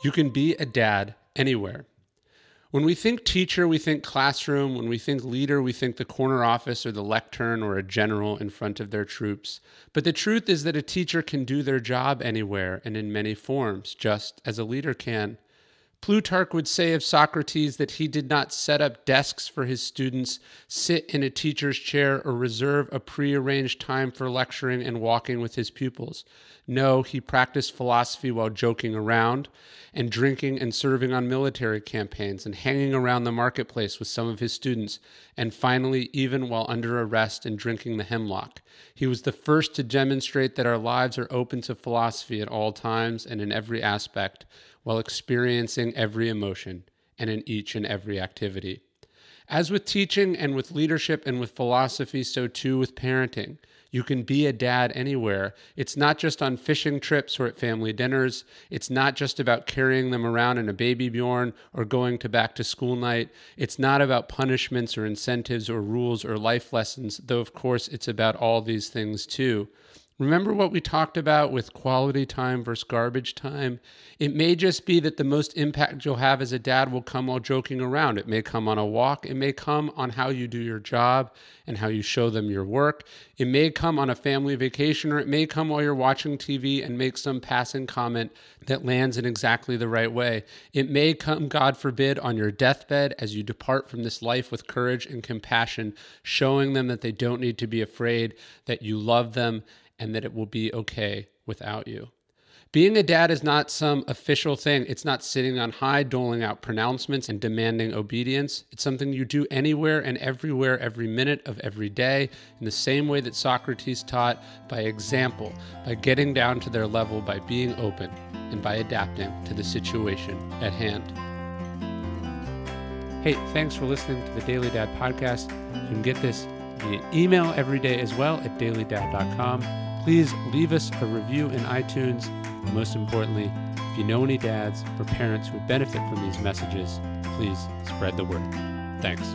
You can be a dad anywhere. When we think teacher, we think classroom. When we think leader, we think the corner office or the lectern or a general in front of their troops. But the truth is that a teacher can do their job anywhere and in many forms, just as a leader can. Plutarch would say of Socrates that he did not set up desks for his students, sit in a teacher's chair, or reserve a prearranged time for lecturing and walking with his pupils. No, he practiced philosophy while joking around and drinking and serving on military campaigns and hanging around the marketplace with some of his students, and finally, even while under arrest and drinking the hemlock. He was the first to demonstrate that our lives are open to philosophy at all times and in every aspect while experiencing every emotion and in each and every activity. As with teaching and with leadership and with philosophy, so too with parenting. You can be a dad anywhere. It's not just on fishing trips or at family dinners. It's not just about carrying them around in a baby Bjorn or going to back to school night. It's not about punishments or incentives or rules or life lessons, though, of course, it's about all these things too. Remember what we talked about with quality time versus garbage time? It may just be that the most impact you'll have as a dad will come while joking around. It may come on a walk. It may come on how you do your job and how you show them your work. It may come on a family vacation, or it may come while you're watching TV and make some passing comment that lands in exactly the right way. It may come, God forbid, on your deathbed as you depart from this life with courage and compassion, showing them that they don't need to be afraid, that you love them and that it will be okay without you. Being a dad is not some official thing. It's not sitting on high, doling out pronouncements and demanding obedience. It's something you do anywhere and everywhere, every minute of every day, in the same way that Socrates taught by example, by getting down to their level, by being open, and by adapting to the situation at hand. Hey, thanks for listening to the Daily Dad podcast. You can get this via email every day as well at dailydad.com. Please leave us a review in iTunes. And most importantly, if you know any dads or parents who would benefit from these messages, please spread the word. Thanks.